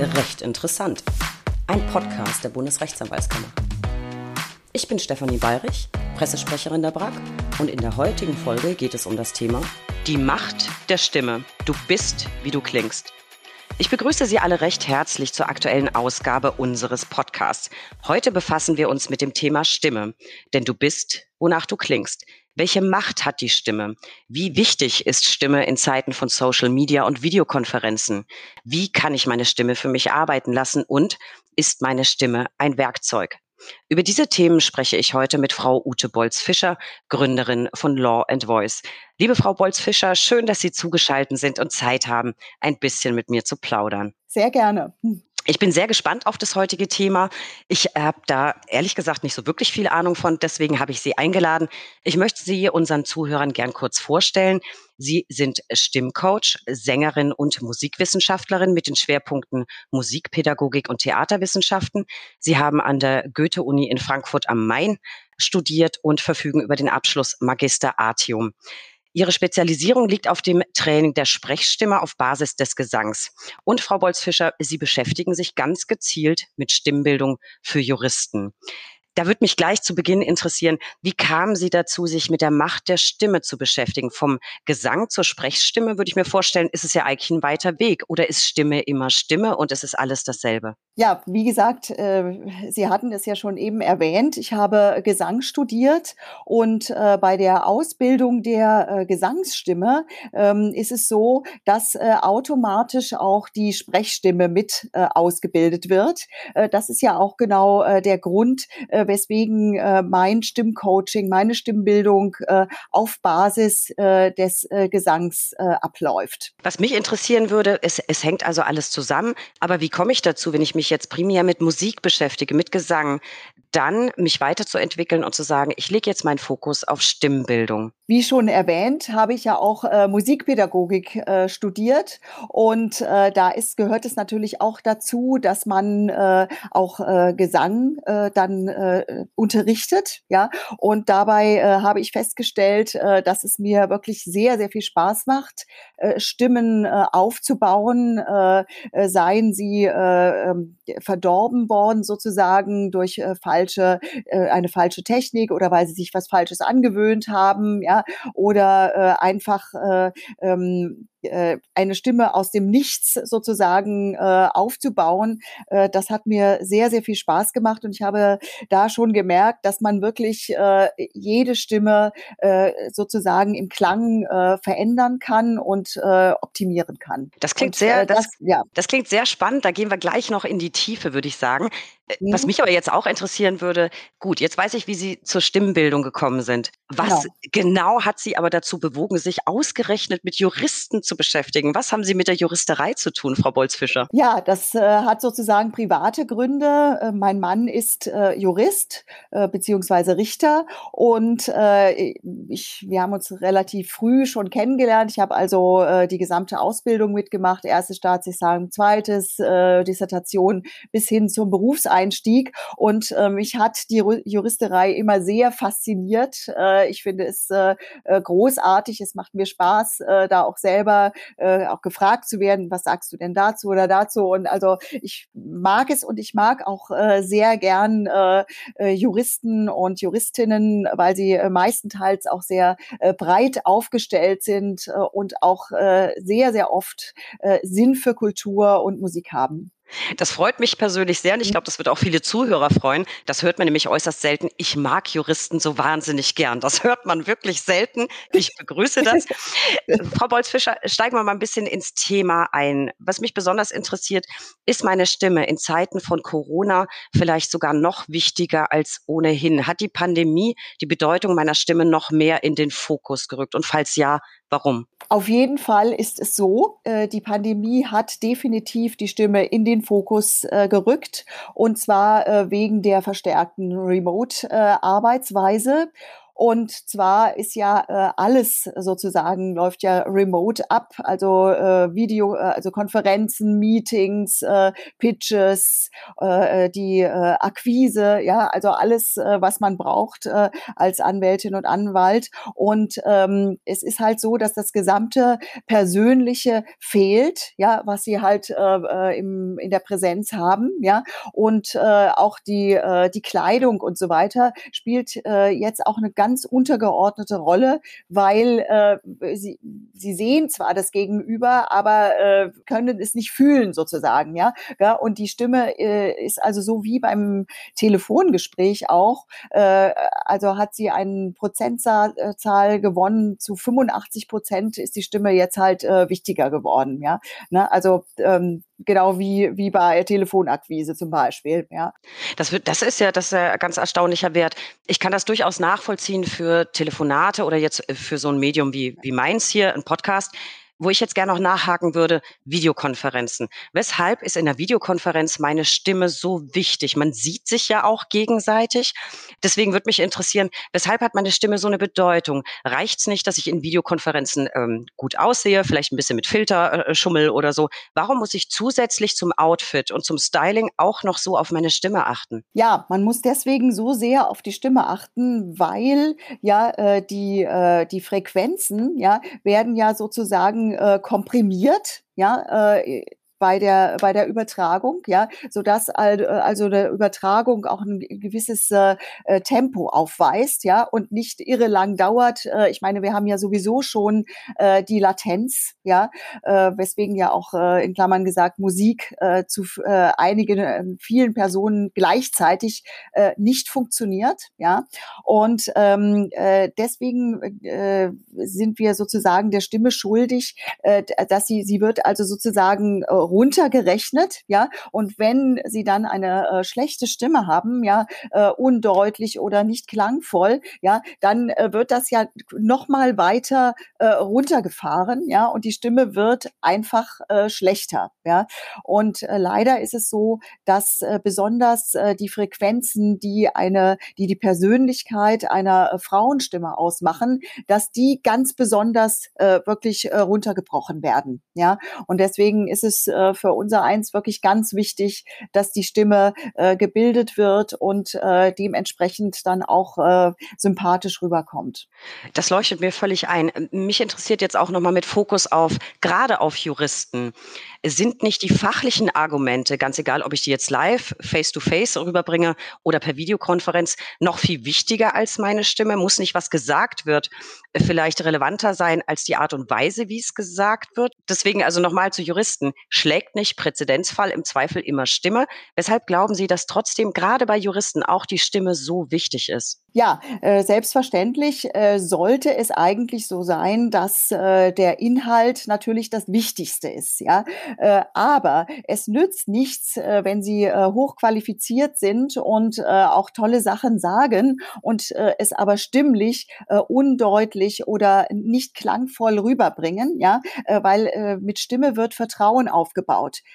Recht interessant. Ein Podcast der Bundesrechtsanwaltskammer. Ich bin Stefanie Bayrich, Pressesprecherin der BRAG und in der heutigen Folge geht es um das Thema Die Macht der Stimme. Du bist, wie du klingst. Ich begrüße Sie alle recht herzlich zur aktuellen Ausgabe unseres Podcasts. Heute befassen wir uns mit dem Thema Stimme, denn du bist, wonach du klingst. Welche Macht hat die Stimme? Wie wichtig ist Stimme in Zeiten von Social Media und Videokonferenzen? Wie kann ich meine Stimme für mich arbeiten lassen? Und ist meine Stimme ein Werkzeug? Über diese Themen spreche ich heute mit Frau Ute Bolz-Fischer, Gründerin von Law and Voice. Liebe Frau Bolz-Fischer, schön, dass Sie zugeschaltet sind und Zeit haben, ein bisschen mit mir zu plaudern. Sehr gerne. Ich bin sehr gespannt auf das heutige Thema. Ich habe da ehrlich gesagt nicht so wirklich viel Ahnung von, deswegen habe ich Sie eingeladen. Ich möchte Sie unseren Zuhörern gern kurz vorstellen. Sie sind Stimmcoach, Sängerin und Musikwissenschaftlerin mit den Schwerpunkten Musikpädagogik und Theaterwissenschaften. Sie haben an der Goethe-Uni in Frankfurt am Main studiert und verfügen über den Abschluss Magister Artium. Ihre Spezialisierung liegt auf dem Training der Sprechstimme auf Basis des Gesangs. Und Frau Bolzfischer, Sie beschäftigen sich ganz gezielt mit Stimmbildung für Juristen. Da würde mich gleich zu Beginn interessieren, wie kamen Sie dazu, sich mit der Macht der Stimme zu beschäftigen? Vom Gesang zur Sprechstimme würde ich mir vorstellen, ist es ja eigentlich ein weiter Weg. Oder ist Stimme immer Stimme und es ist alles dasselbe? Ja, wie gesagt, äh, Sie hatten es ja schon eben erwähnt. Ich habe Gesang studiert und äh, bei der Ausbildung der äh, Gesangsstimme ähm, ist es so, dass äh, automatisch auch die Sprechstimme mit äh, ausgebildet wird. Äh, das ist ja auch genau der Grund, weswegen äh, mein Stimmcoaching, meine Stimmbildung äh, auf Basis äh, des äh, Gesangs äh, abläuft. Was mich interessieren würde, es, es hängt also alles zusammen, aber wie komme ich dazu, wenn ich mich jetzt primär mit Musik beschäftige, mit Gesang, dann mich weiterzuentwickeln und zu sagen, ich lege jetzt meinen Fokus auf Stimmbildung? Wie schon erwähnt, habe ich ja auch äh, Musikpädagogik äh, studiert und äh, da ist, gehört es natürlich auch dazu, dass man äh, auch äh, Gesang äh, dann äh, unterrichtet, ja. Und dabei äh, habe ich festgestellt, äh, dass es mir wirklich sehr, sehr viel Spaß macht, äh, Stimmen äh, aufzubauen, äh, äh seien sie äh, ähm, verdorben worden sozusagen durch äh, falsche äh, eine falsche Technik oder weil sie sich was Falsches angewöhnt haben, ja, oder äh, einfach äh, ähm, äh, eine Stimme aus dem Nichts sozusagen äh, aufzubauen. Äh, das hat mir sehr, sehr viel Spaß gemacht und ich habe da schon gemerkt, dass man wirklich äh, jede Stimme äh, sozusagen im Klang äh, verändern kann und äh, optimieren kann. Das klingt und, sehr, äh, das, das, ja. das klingt sehr spannend. Da gehen wir gleich noch in die Tiefe, würde ich sagen. Äh, was mhm. mich aber jetzt auch interessieren würde, gut, jetzt weiß ich, wie Sie zur Stimmbildung gekommen sind. Was genau. genau hat Sie aber dazu bewogen, sich ausgerechnet mit Juristen zu beschäftigen? Was haben Sie mit der Juristerei zu tun, Frau Bolzfischer? Ja, das äh, hat sozusagen private Gründe. Äh, mein Mann ist äh, Jurist äh, beziehungsweise Richter und äh, ich, wir haben uns relativ früh schon kennengelernt. Ich habe also die gesamte Ausbildung mitgemacht, erste Staatsexamen, zweites Dissertation bis hin zum Berufseinstieg Berufseinstieg. Und äh, mich hat die Juristerei immer sehr fasziniert. Äh, ich finde es äh, äh, großartig. Es macht mir Spaß, äh, da auch selber äh, auch gefragt zu werden, was sagst du denn dazu oder dazu? Und also ich mag es und ich mag auch äh, sehr gern äh, äh Juristen und Juristinnen, weil sie äh, meistenteils auch sehr äh, breit aufgestellt sind äh, und auch äh, sehr, sehr oft äh, Sinn für Kultur und Musik haben. Das freut mich persönlich sehr und ich mhm. glaube, das wird auch viele Zuhörer freuen. Das hört man nämlich äußerst selten. Ich mag Juristen so wahnsinnig gern. Das hört man wirklich selten. Ich begrüße das. Frau Bolzfischer, steigen wir mal ein bisschen ins Thema ein. Was mich besonders interessiert, ist meine Stimme in Zeiten von Corona vielleicht sogar noch wichtiger als ohnehin? Hat die Pandemie die Bedeutung meiner Stimme noch mehr in den Fokus gerückt? Und falls ja, Warum? Auf jeden Fall ist es so, äh, die Pandemie hat definitiv die Stimme in den Fokus äh, gerückt und zwar äh, wegen der verstärkten Remote-Arbeitsweise. Und zwar ist ja äh, alles sozusagen läuft ja remote ab, also äh, Video, äh, also Konferenzen, Meetings, äh, Pitches, äh, die Akquise, ja, also alles, was man braucht als Anwältin und Anwalt. Und ähm, es ist halt so, dass das gesamte Persönliche fehlt, ja, was sie halt im, in der Präsenz haben, ja, und auch die die Kleidung und so weiter spielt jetzt auch eine ganz untergeordnete Rolle, weil äh, sie, sie sehen zwar das Gegenüber, aber äh, können es nicht fühlen sozusagen, ja. ja und die Stimme äh, ist also so wie beim Telefongespräch auch, äh, also hat sie einen Prozentzahl gewonnen zu 85 Prozent ist die Stimme jetzt halt äh, wichtiger geworden, ja. Ne? Also ähm, genau wie, wie bei Telefonakquise zum Beispiel. Ja. Das, wird, das ist ja das ist ja ganz erstaunlicher Wert. Ich kann das durchaus nachvollziehen für Telefonate oder jetzt äh, für so ein Medium wie, wie meins hier, ein Podcast wo ich jetzt gerne noch nachhaken würde, Videokonferenzen. Weshalb ist in der Videokonferenz meine Stimme so wichtig? Man sieht sich ja auch gegenseitig. Deswegen würde mich interessieren, weshalb hat meine Stimme so eine Bedeutung? Reicht es nicht, dass ich in Videokonferenzen ähm, gut aussehe, vielleicht ein bisschen mit Filter äh, schummel oder so? Warum muss ich zusätzlich zum Outfit und zum Styling auch noch so auf meine Stimme achten? Ja, man muss deswegen so sehr auf die Stimme achten, weil ja äh, die, äh, die Frequenzen ja, werden ja sozusagen äh, komprimiert, ja, äh, bei der bei der Übertragung, ja, so dass also der Übertragung auch ein gewisses äh, äh, Tempo aufweist, ja, und nicht irre lang dauert. Äh, ich meine, wir haben ja sowieso schon äh, die Latenz, ja, äh, weswegen ja auch äh, in Klammern gesagt Musik äh, zu äh, einigen äh, vielen Personen gleichzeitig äh, nicht funktioniert, ja, und ähm, äh, deswegen äh, sind wir sozusagen der Stimme schuldig, äh, dass sie sie wird also sozusagen äh, runtergerechnet, ja. Und wenn sie dann eine äh, schlechte Stimme haben, ja, äh, undeutlich oder nicht klangvoll, ja, dann äh, wird das ja noch mal weiter äh, runtergefahren, ja, und die Stimme wird einfach äh, schlechter, ja. Und äh, leider ist es so, dass äh, besonders äh, die Frequenzen, die eine, die die Persönlichkeit einer äh, Frauenstimme ausmachen, dass die ganz besonders äh, wirklich äh, runtergebrochen werden, ja. Und deswegen ist es äh, für unser Eins wirklich ganz wichtig, dass die Stimme äh, gebildet wird und äh, dementsprechend dann auch äh, sympathisch rüberkommt. Das leuchtet mir völlig ein. Mich interessiert jetzt auch nochmal mit Fokus auf, gerade auf Juristen. Sind nicht die fachlichen Argumente, ganz egal, ob ich die jetzt live, face-to-face -face rüberbringe oder per Videokonferenz, noch viel wichtiger als meine Stimme? Muss nicht, was gesagt wird, vielleicht relevanter sein als die Art und Weise, wie es gesagt wird? Deswegen also nochmal zu Juristen. Schlägt nicht Präzedenzfall im Zweifel immer Stimme? Weshalb glauben Sie, dass trotzdem gerade bei Juristen auch die Stimme so wichtig ist? Ja, äh, selbstverständlich äh, sollte es eigentlich so sein, dass äh, der Inhalt natürlich das Wichtigste ist. Ja, äh, aber es nützt nichts, äh, wenn Sie äh, hochqualifiziert sind und auch tolle Sachen sagen und es aber stimmlich undeutlich oder nicht klangvoll rüberbringen. Ja, weil mit Stimme wird Vertrauen aufgebaut.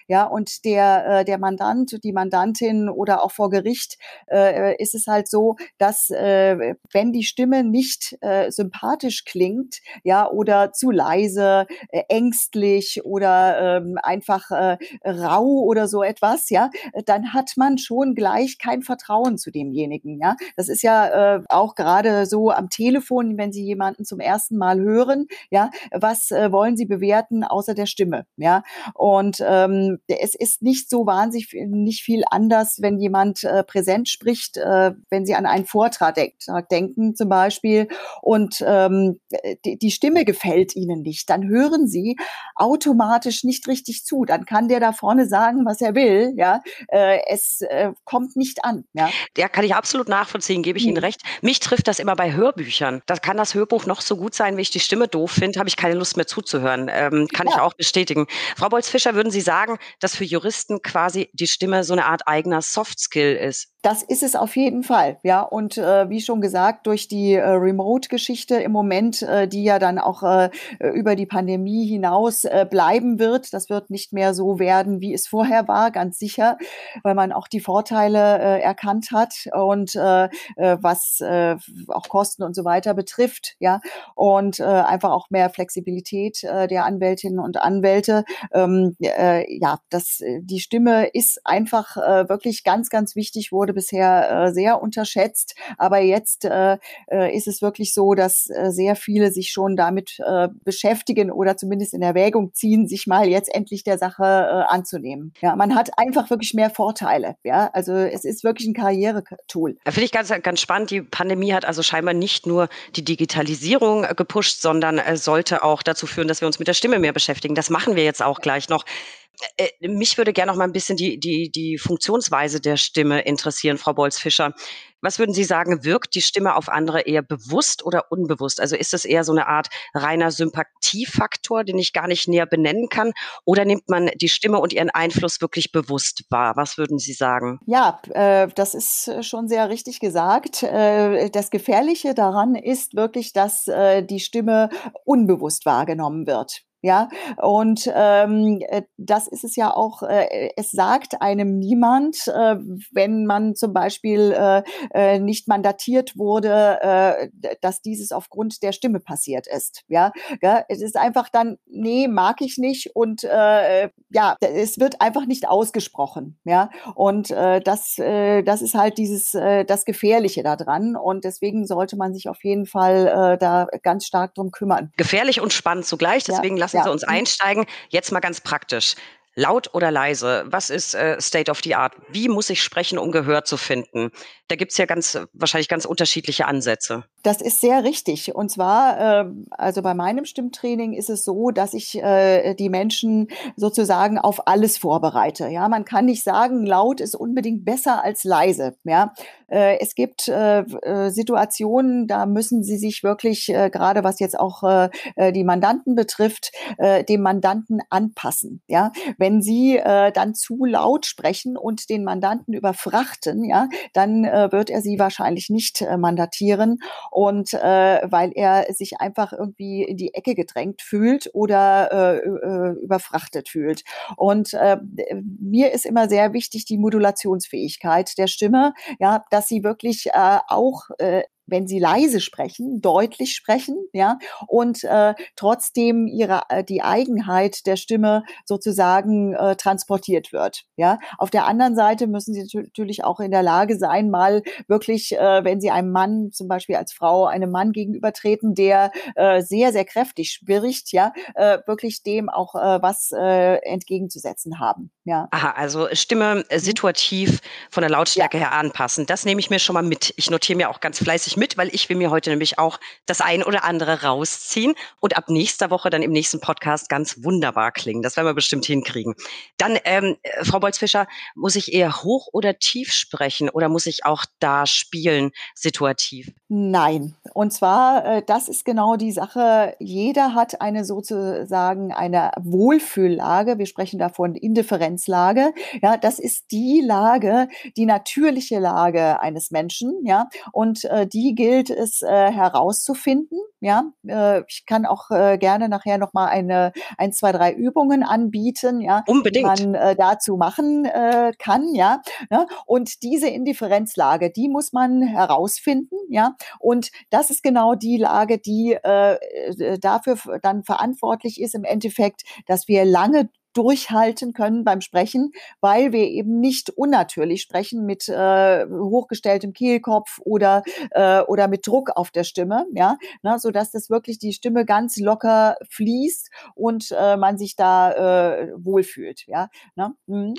Ja, und der äh, der Mandant, die Mandantin oder auch vor Gericht äh, ist es halt so, dass äh, wenn die Stimme nicht äh, sympathisch klingt, ja, oder zu leise, äh, ängstlich oder ähm, einfach äh, rau oder so etwas, ja, dann hat man schon gleich kein Vertrauen zu demjenigen, ja. Das ist ja äh, auch gerade so am Telefon, wenn Sie jemanden zum ersten Mal hören, ja, was äh, wollen Sie bewerten außer der Stimme, ja. Und ähm, es ist nicht so wahnsinnig nicht viel anders, wenn jemand äh, präsent spricht, äh, wenn Sie an einen Vortrag denken zum Beispiel und ähm, die, die Stimme gefällt ihnen nicht, dann hören sie automatisch nicht richtig zu. Dann kann der da vorne sagen, was er will. Ja, äh, es äh, kommt nicht an. Ja, ja kann ich absolut nachvollziehen, gebe ich mhm. Ihnen recht. Mich trifft das immer bei Hörbüchern. Da kann das Hörbuch noch so gut sein, wie ich die Stimme doof finde, habe ich keine Lust mehr zuzuhören. Ähm, kann ja. ich auch bestätigen. Frau Bolz-Fischer, würden Sie sagen, dass für Juristen quasi die Stimme so eine Art eigener Soft Skill ist? Das ist es auf jeden Fall, ja. Und äh, wie schon gesagt, durch die äh, Remote-Geschichte im Moment, äh, die ja dann auch äh, über die Pandemie hinaus äh, bleiben wird, das wird nicht mehr so werden, wie es vorher war, ganz sicher, weil man auch die Vorteile äh, erkannt hat und äh, äh, was äh, auch Kosten und so weiter betrifft, ja. Und äh, einfach auch mehr Flexibilität äh, der Anwältinnen und Anwälte. Ähm, äh, ja, das, die Stimme ist einfach äh, wirklich ganz, ganz wichtig, wurde bisher äh, sehr unterschätzt. Aber jetzt äh, äh, ist es wirklich so, dass äh, sehr viele sich schon damit äh, beschäftigen oder zumindest in Erwägung ziehen, sich mal jetzt endlich der Sache äh, anzunehmen. Ja, man hat einfach wirklich mehr Vorteile. Ja, also es ist wirklich ein Karrieretool. Finde ich ganz, ganz spannend. Die Pandemie hat also scheinbar nicht nur die Digitalisierung äh, gepusht, sondern äh, sollte auch dazu führen, dass wir uns mit der Stimme mehr beschäftigen. Das machen wir jetzt auch gleich noch. Äh, äh, mich würde gerne noch mal ein bisschen die, die, die Funktionsweise der Stimme interessieren, Frau Bolz-Fischer. Was würden Sie sagen, wirkt die Stimme auf andere eher bewusst oder unbewusst? Also ist es eher so eine Art reiner Sympathiefaktor, den ich gar nicht näher benennen kann? Oder nimmt man die Stimme und ihren Einfluss wirklich bewusst wahr? Was würden Sie sagen? Ja, äh, das ist schon sehr richtig gesagt. Äh, das Gefährliche daran ist wirklich, dass äh, die Stimme unbewusst wahrgenommen wird. Ja, und ähm, äh, das ist es ja auch, äh, es sagt einem niemand, äh, wenn man zum Beispiel äh, äh, nicht mandatiert wurde, äh, dass dieses aufgrund der Stimme passiert ist. Ja, ja, es ist einfach dann, nee, mag ich nicht und äh, ja, es wird einfach nicht ausgesprochen. Ja, und äh, das, äh, das ist halt dieses, äh, das Gefährliche daran und deswegen sollte man sich auf jeden Fall äh, da ganz stark drum kümmern. Gefährlich und spannend zugleich, deswegen ja. Lassen ja. Sie uns einsteigen. Jetzt mal ganz praktisch. Laut oder leise? Was ist äh, State of the Art? Wie muss ich sprechen, um Gehör zu finden? Da gibt's ja ganz wahrscheinlich ganz unterschiedliche Ansätze. Das ist sehr richtig. Und zwar, äh, also bei meinem Stimmtraining ist es so, dass ich äh, die Menschen sozusagen auf alles vorbereite. Ja, man kann nicht sagen, laut ist unbedingt besser als leise. Ja, äh, es gibt äh, äh, Situationen, da müssen sie sich wirklich, äh, gerade was jetzt auch äh, äh, die Mandanten betrifft, äh, dem Mandanten anpassen. Ja, sie äh, dann zu laut sprechen und den Mandanten überfrachten, ja, dann äh, wird er sie wahrscheinlich nicht äh, mandatieren und äh, weil er sich einfach irgendwie in die Ecke gedrängt fühlt oder äh, äh, überfrachtet fühlt. Und äh, mir ist immer sehr wichtig die Modulationsfähigkeit der Stimme, ja, dass sie wirklich äh, auch äh, wenn sie leise sprechen, deutlich sprechen, ja, und äh, trotzdem ihre äh, die Eigenheit der Stimme sozusagen äh, transportiert wird, ja. Auf der anderen Seite müssen sie natürlich auch in der Lage sein, mal wirklich, äh, wenn sie einem Mann zum Beispiel als Frau einem Mann gegenübertreten, der äh, sehr sehr kräftig spricht, ja, äh, wirklich dem auch äh, was äh, entgegenzusetzen haben, ja. Aha, also Stimme äh, situativ von der Lautstärke ja. her anpassen. Das nehme ich mir schon mal mit. Ich notiere mir auch ganz fleißig mit, weil ich will mir heute nämlich auch das ein oder andere rausziehen und ab nächster Woche dann im nächsten Podcast ganz wunderbar klingen. Das werden wir bestimmt hinkriegen. Dann, ähm, Frau Bolzfischer, muss ich eher hoch oder tief sprechen oder muss ich auch da spielen, situativ? Nein. Und zwar, äh, das ist genau die Sache. Jeder hat eine sozusagen eine Wohlfühllage. Wir sprechen davon Indifferenzlage. Ja, das ist die Lage, die natürliche Lage eines Menschen. Ja, und äh, die gilt es äh, herauszufinden. Ja, äh, ich kann auch äh, gerne nachher noch mal eine ein, zwei, drei Übungen anbieten. Ja, unbedingt. Die man äh, dazu machen äh, kann. Ja, ja, und diese Indifferenzlage, die muss man herausfinden. Ja, und das ist genau die Lage, die äh, äh dafür dann verantwortlich ist im Endeffekt, dass wir lange durchhalten können beim Sprechen, weil wir eben nicht unnatürlich sprechen mit äh, hochgestelltem Kehlkopf oder äh, oder mit Druck auf der Stimme, ja, ne, so dass das wirklich die Stimme ganz locker fließt und äh, man sich da äh, wohlfühlt, ja. Ne? Mhm.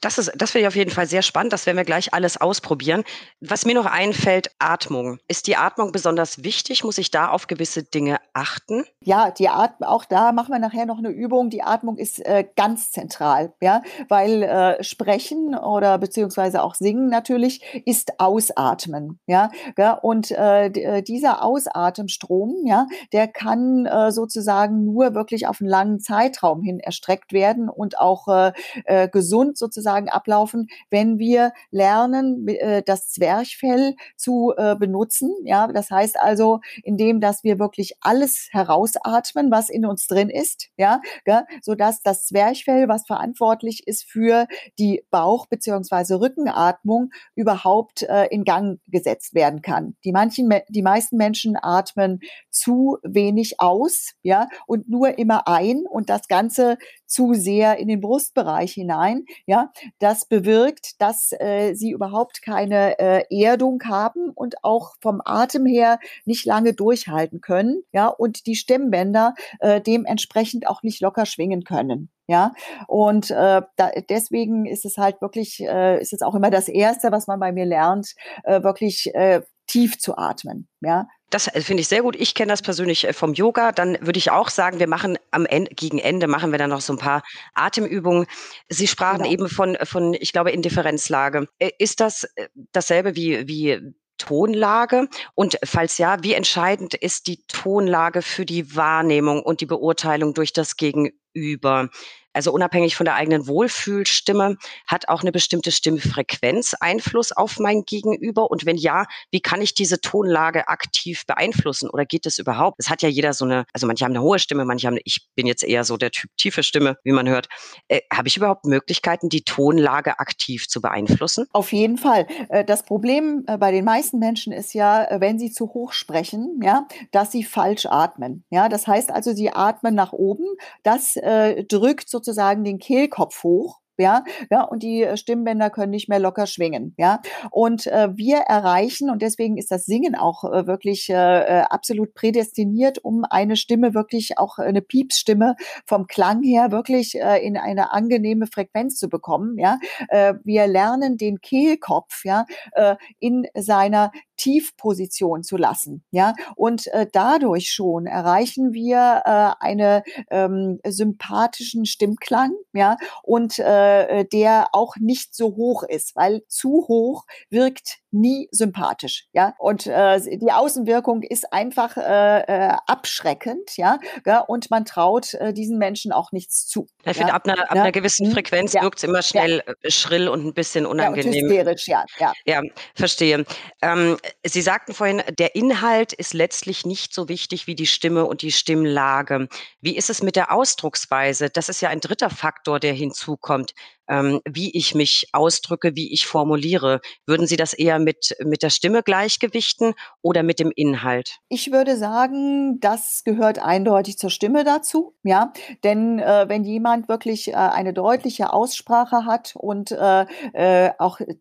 Das ist, das finde ich auf jeden Fall sehr spannend. Das werden wir gleich alles ausprobieren. Was mir noch einfällt, Atmung. Ist die Atmung besonders wichtig? Muss ich da auf gewisse Dinge achten? Ja, die Atmung, auch da machen wir nachher noch eine Übung. Die Atmung ist äh, ganz zentral, ja, weil äh, Sprechen oder beziehungsweise auch Singen natürlich ist Ausatmen, ja, ja und äh, äh, dieser Ausatemstrom, ja, der kann äh, sozusagen nur wirklich auf einen langen Zeitraum hin erstreckt werden und auch äh, äh, gesund sozusagen ablaufen, wenn wir lernen, äh, das Zwerchfell zu äh, benutzen. Ja, das heißt also, indem, dass wir wirklich alles herausatmen, was in uns drin ist. Ja, gell, so dass das Zwerchfell, was verantwortlich ist für die Bauch- beziehungsweise Rückenatmung, überhaupt äh, in Gang gesetzt werden kann. Die manchen, die meisten Menschen atmen zu wenig aus, ja, und nur immer ein und das Ganze zu sehr in den Brustbereich hinein, ja, das bewirkt, dass äh, sie überhaupt keine äh, Erdung haben und auch vom Atem her nicht lange durchhalten können, ja, und die Stimmbänder äh, dementsprechend auch nicht locker schwingen können. Ja, und äh, da, deswegen ist es halt wirklich, äh, ist es auch immer das Erste, was man bei mir lernt, äh, wirklich äh, tief zu atmen. Ja, das äh, finde ich sehr gut. Ich kenne das persönlich äh, vom Yoga. Dann würde ich auch sagen, wir machen am Ende, gegen Ende machen wir dann noch so ein paar Atemübungen. Sie sprachen genau. eben von, von, ich glaube, Indifferenzlage. Äh, ist das dasselbe wie, wie Tonlage? Und falls ja, wie entscheidend ist die Tonlage für die Wahrnehmung und die Beurteilung durch das Gegenüber? Also unabhängig von der eigenen Wohlfühlstimme, hat auch eine bestimmte Stimmfrequenz Einfluss auf mein Gegenüber? Und wenn ja, wie kann ich diese Tonlage aktiv beeinflussen? Oder geht es überhaupt? Es hat ja jeder so eine, also manche haben eine hohe Stimme, manche haben, ich bin jetzt eher so der Typ tiefe Stimme, wie man hört. Äh, Habe ich überhaupt Möglichkeiten, die Tonlage aktiv zu beeinflussen? Auf jeden Fall. Äh, das Problem äh, bei den meisten Menschen ist ja, äh, wenn sie zu hoch sprechen, ja, dass sie falsch atmen. Ja, das heißt also, sie atmen nach oben. Das äh, drückt sozusagen sozusagen den Kehlkopf hoch ja, ja, und die äh, Stimmbänder können nicht mehr locker schwingen, ja. Und äh, wir erreichen, und deswegen ist das Singen auch äh, wirklich äh, äh, absolut prädestiniert, um eine Stimme wirklich auch eine Piepsstimme vom Klang her wirklich äh, in eine angenehme Frequenz zu bekommen, ja. Äh, wir lernen den Kehlkopf, ja, äh, in seiner Tiefposition zu lassen, ja. Und äh, dadurch schon erreichen wir äh, eine ähm, sympathischen Stimmklang, ja, und äh, äh, der auch nicht so hoch ist, weil zu hoch wirkt nie sympathisch, ja. Und äh, die Außenwirkung ist einfach äh, äh, abschreckend, ja. ja? Und man traut äh, diesen Menschen auch nichts zu. Ich ja? finde, ab einer, ab einer gewissen mhm. Frequenz ja. wirkt es immer schnell ja. Äh, schrill und ein bisschen unangenehm. Ja, hysterisch, ja. Ja, ja verstehe. Ähm, Sie sagten vorhin, der Inhalt ist letztlich nicht so wichtig wie die Stimme und die Stimmlage. Wie ist es mit der Ausdrucksweise? Das ist ja ein dritter Faktor, der hinzukommt ähm, wie ich mich ausdrücke, wie ich formuliere. Würden Sie das eher mit, mit der Stimme gleichgewichten oder mit dem Inhalt? Ich würde sagen, das gehört eindeutig zur Stimme dazu, ja. Denn äh, wenn jemand wirklich äh, eine deutliche Aussprache hat und äh, äh auch äh,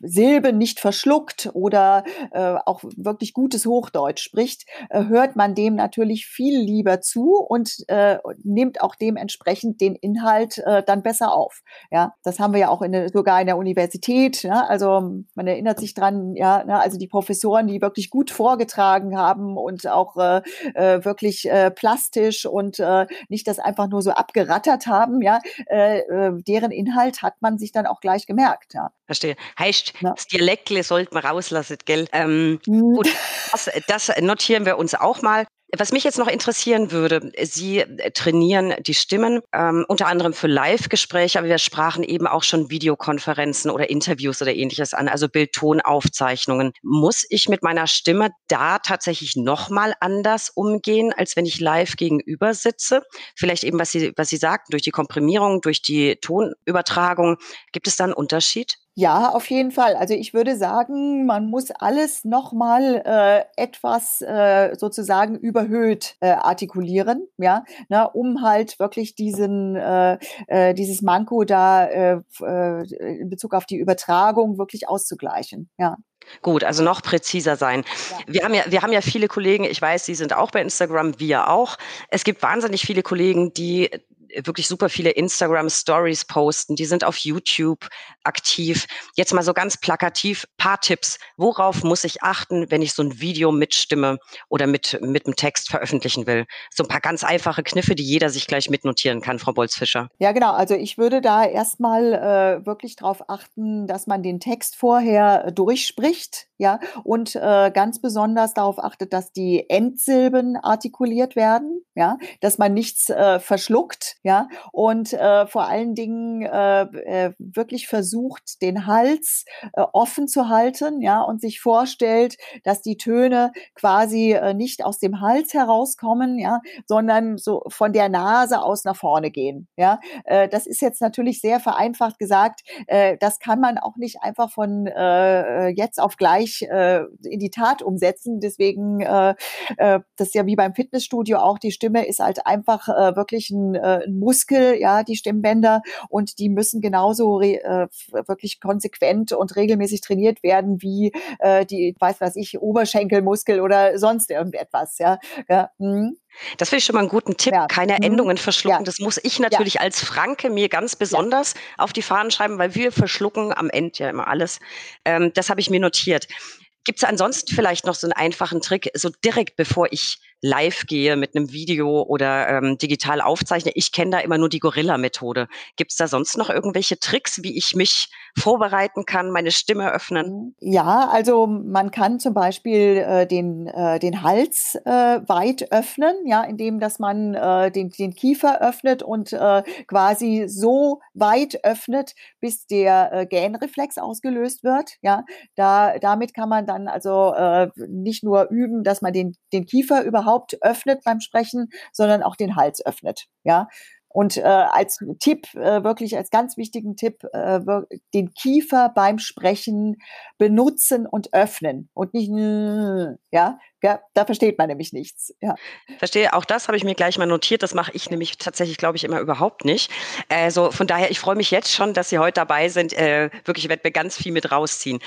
Silben nicht verschluckt oder äh, auch wirklich gutes Hochdeutsch spricht, hört man dem natürlich viel lieber zu und nimmt auch dementsprechend den Inhalt dann besser auf. Ja, das haben wir ja auch in der, sogar in der Universität. Ja, also man erinnert sich dran, ja, ne, also die Professoren, die wirklich gut vorgetragen haben und auch äh, äh, wirklich äh, plastisch und äh, nicht das einfach nur so abgerattert haben, ja, äh, äh, deren Inhalt hat man sich dann auch gleich gemerkt. Ja. Verstehe. Heißt, ja. das Dialektle sollte man rauslassen, gell? Ähm, mhm. gut, das, das notieren wir uns auch mal. Was mich jetzt noch interessieren würde, Sie trainieren die Stimmen ähm, unter anderem für Live-Gespräche, aber wir sprachen eben auch schon Videokonferenzen oder Interviews oder ähnliches an, also Bild-Ton-Aufzeichnungen. Muss ich mit meiner Stimme da tatsächlich nochmal anders umgehen, als wenn ich live gegenüber sitze? Vielleicht eben, was Sie, was Sie sagten, durch die Komprimierung, durch die Tonübertragung. Gibt es da einen Unterschied? Ja, auf jeden Fall. Also ich würde sagen, man muss alles nochmal äh, etwas äh, sozusagen überhöht äh, artikulieren, ja, na, um halt wirklich diesen äh, äh, dieses Manko da äh, äh, in Bezug auf die Übertragung wirklich auszugleichen, ja. Gut, also noch präziser sein. Ja. Wir haben ja, wir haben ja viele Kollegen, ich weiß, Sie sind auch bei Instagram, wir auch. Es gibt wahnsinnig viele Kollegen, die wirklich super viele Instagram Stories posten, die sind auf YouTube aktiv. Jetzt mal so ganz plakativ, paar Tipps. Worauf muss ich achten, wenn ich so ein Video mitstimme oder mit, mit einem Text veröffentlichen will? So ein paar ganz einfache Kniffe, die jeder sich gleich mitnotieren kann, Frau Bolzfischer. Ja, genau. Also ich würde da erstmal äh, wirklich darauf achten, dass man den Text vorher durchspricht ja, und äh, ganz besonders darauf achtet, dass die Endsilben artikuliert werden, ja, dass man nichts äh, verschluckt, ja, und äh, vor allen Dingen äh, äh, wirklich versucht, den Hals äh, offen zu halten, ja, und sich vorstellt, dass die Töne quasi äh, nicht aus dem Hals herauskommen, ja, sondern so von der Nase aus nach vorne gehen, ja. Äh, das ist jetzt natürlich sehr vereinfacht gesagt. Äh, das kann man auch nicht einfach von äh, jetzt auf gleich äh, in die Tat umsetzen. Deswegen, äh, äh, das ist ja wie beim Fitnessstudio auch, die Stimme ist halt einfach äh, wirklich ein, äh, ein Muskel, ja, die Stimmbänder und die müssen genauso äh, wirklich konsequent und regelmäßig trainiert werden wie äh, die, weiß was ich, Oberschenkelmuskel oder sonst irgendetwas, ja. ja. Hm. Das finde ich schon mal einen guten Tipp. Ja. Keine mhm. Endungen verschlucken. Ja. Das muss ich natürlich ja. als Franke mir ganz besonders auf die Fahnen schreiben, weil wir verschlucken am Ende ja immer alles. Ähm, das habe ich mir notiert. Gibt es ansonsten vielleicht noch so einen einfachen Trick, so direkt bevor ich live gehe mit einem Video oder ähm, digital aufzeichne? Ich kenne da immer nur die Gorilla-Methode. Gibt es da sonst noch irgendwelche Tricks, wie ich mich vorbereiten kann, meine Stimme öffnen? Ja, also man kann zum Beispiel äh, den, äh, den Hals äh, weit öffnen, ja, indem dass man äh, den, den Kiefer öffnet und äh, quasi so weit öffnet, bis der äh, Gähnreflex ausgelöst wird. Ja, da, damit kann man dann also nicht nur üben, dass man den, den Kiefer überhaupt öffnet beim Sprechen, sondern auch den Hals öffnet. Ja, und äh, als Tipp, äh, wirklich als ganz wichtigen Tipp, äh, den Kiefer beim Sprechen benutzen und öffnen und nicht, ja, ja, da versteht man nämlich nichts. Ja. Verstehe, auch das habe ich mir gleich mal notiert. Das mache ich nämlich tatsächlich, glaube ich, immer überhaupt nicht. Also von daher, ich freue mich jetzt schon, dass Sie heute dabei sind. Äh, wirklich, ich werde mir ganz viel mit rausziehen.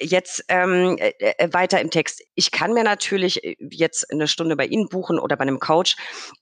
Jetzt ähm, äh, äh weiter im Text. Ich kann mir natürlich äh, jetzt eine Stunde bei Ihnen buchen oder bei einem Coach,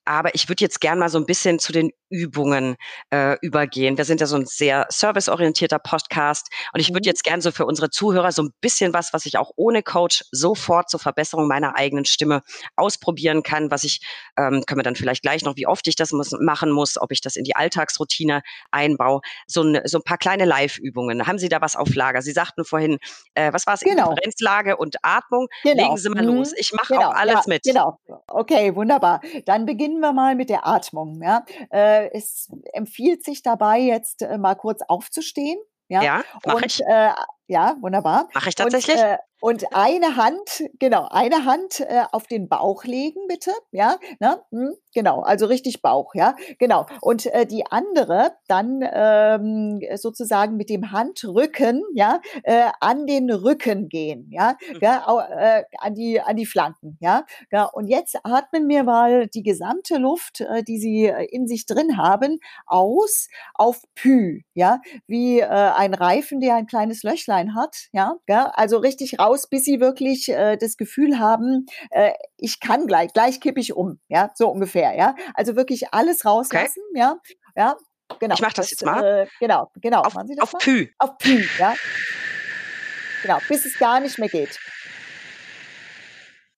aber ich würde jetzt gern mal so ein bisschen zu den Übungen äh, übergehen. Wir sind ja so ein sehr serviceorientierter Podcast und ich würde mhm. jetzt gern so für unsere Zuhörer so ein bisschen was, was ich auch ohne Coach sofort zur Verbesserung meiner eigenen Stimme ausprobieren kann, was ich, ähm, können wir dann vielleicht gleich noch, wie oft ich das muss, machen muss, ob ich das in die Alltagsroutine einbaue, so ein, so ein paar kleine Live-Übungen. Haben Sie da was auf Lager? Sie sagten vorhin, äh, was war es, genau. Differenzlage und Atmung. Genau. Legen Sie mal mhm. los. Ich mache genau. auch alles ja, mit. Genau. Okay, wunderbar. Dann beginnen wir mal mit der Atmung. Ja. Äh, es empfiehlt sich dabei jetzt äh, mal kurz aufzustehen. Ja, ja und. Äh, ja, wunderbar. Mache ich tatsächlich. Und, äh, und eine Hand, genau, eine Hand äh, auf den Bauch legen, bitte. Ja, ne? Hm, genau, also richtig Bauch, ja, genau. Und äh, die andere dann ähm, sozusagen mit dem Handrücken, ja, äh, an den Rücken gehen, ja, mhm. ja äh, an die an die Flanken, ja. ja. Und jetzt atmen wir mal die gesamte Luft, äh, die Sie in sich drin haben, aus auf Pü, ja, wie ein Reifen, der ein kleines Löchlein hat, ja, ja also richtig raus aus, bis sie wirklich äh, das Gefühl haben, äh, ich kann gleich, gleich kippe ich um, ja, so ungefähr, ja. Also wirklich alles rauslassen, okay. ja, ja, genau. Ich mache das, das, jetzt mal. Äh, genau, genau. Auf, auf Pü. Auf Pü, ja. Genau, bis es gar nicht mehr geht.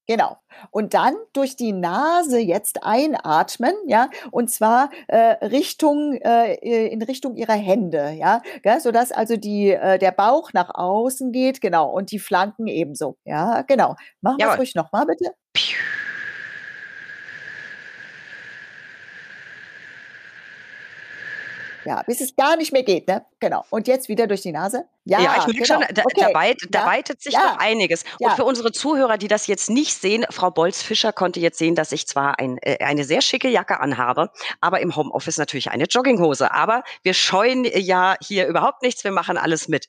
Genau. Und dann durch die Nase jetzt einatmen, ja, und zwar äh, Richtung äh, in Richtung ihrer Hände, ja, gell, sodass also die äh, der Bauch nach außen geht, genau, und die Flanken ebenso, ja, genau. Machen wir es ruhig nochmal bitte. Piu. Ja, bis es gar nicht mehr geht, ne? Genau. Und jetzt wieder durch die Nase. Ja, ja ich merke genau. schon, da, okay. da, weit, da ja. weitet sich ja. noch einiges. Und für unsere Zuhörer, die das jetzt nicht sehen, Frau Bolz-Fischer konnte jetzt sehen, dass ich zwar ein, äh, eine sehr schicke Jacke anhabe, aber im Homeoffice natürlich eine Jogginghose. Aber wir scheuen ja hier überhaupt nichts, wir machen alles mit.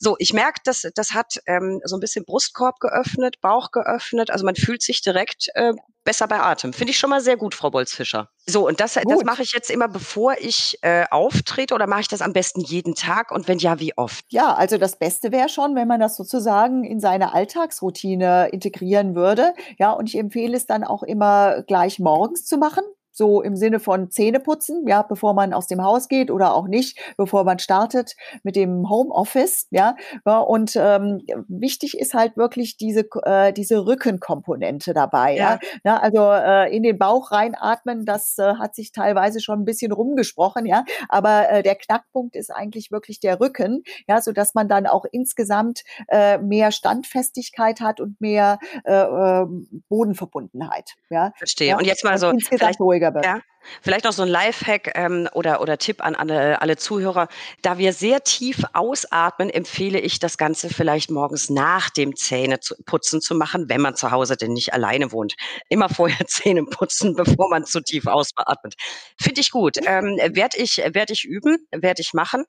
So, ich merke, dass das hat ähm, so ein bisschen Brustkorb geöffnet, Bauch geöffnet. Also man fühlt sich direkt äh, besser bei Atem. Finde ich schon mal sehr gut, Frau Bolz-Fischer. So, und das, das mache ich jetzt immer, bevor ich äh, auftrete oder mache ich das am besten jeden Tag? Und wenn ja, wie oft? Ja, also das Beste wäre schon, wenn man das sozusagen in seine Alltagsroutine integrieren würde. Ja, und ich empfehle es dann auch immer gleich morgens zu machen so im Sinne von Zähneputzen, ja, bevor man aus dem Haus geht oder auch nicht, bevor man startet mit dem Homeoffice, ja. Und ähm, wichtig ist halt wirklich diese äh, diese Rückenkomponente dabei, ja. ja? also äh, in den Bauch reinatmen, das äh, hat sich teilweise schon ein bisschen rumgesprochen, ja. Aber äh, der Knackpunkt ist eigentlich wirklich der Rücken, ja, so dass man dann auch insgesamt äh, mehr Standfestigkeit hat und mehr äh, äh Bodenverbundenheit, ja. Verstehe. Ja? Und jetzt mal so insgesamt ruhiger wird. Ja. Vielleicht noch so ein Lifehack ähm, oder, oder Tipp an alle, alle Zuhörer. Da wir sehr tief ausatmen, empfehle ich das Ganze vielleicht morgens nach dem Zähneputzen zu machen, wenn man zu Hause denn nicht alleine wohnt. Immer vorher Zähne putzen, bevor man zu tief ausatmet. Finde ich gut. Ähm, werde ich, werd ich üben, werde ich machen.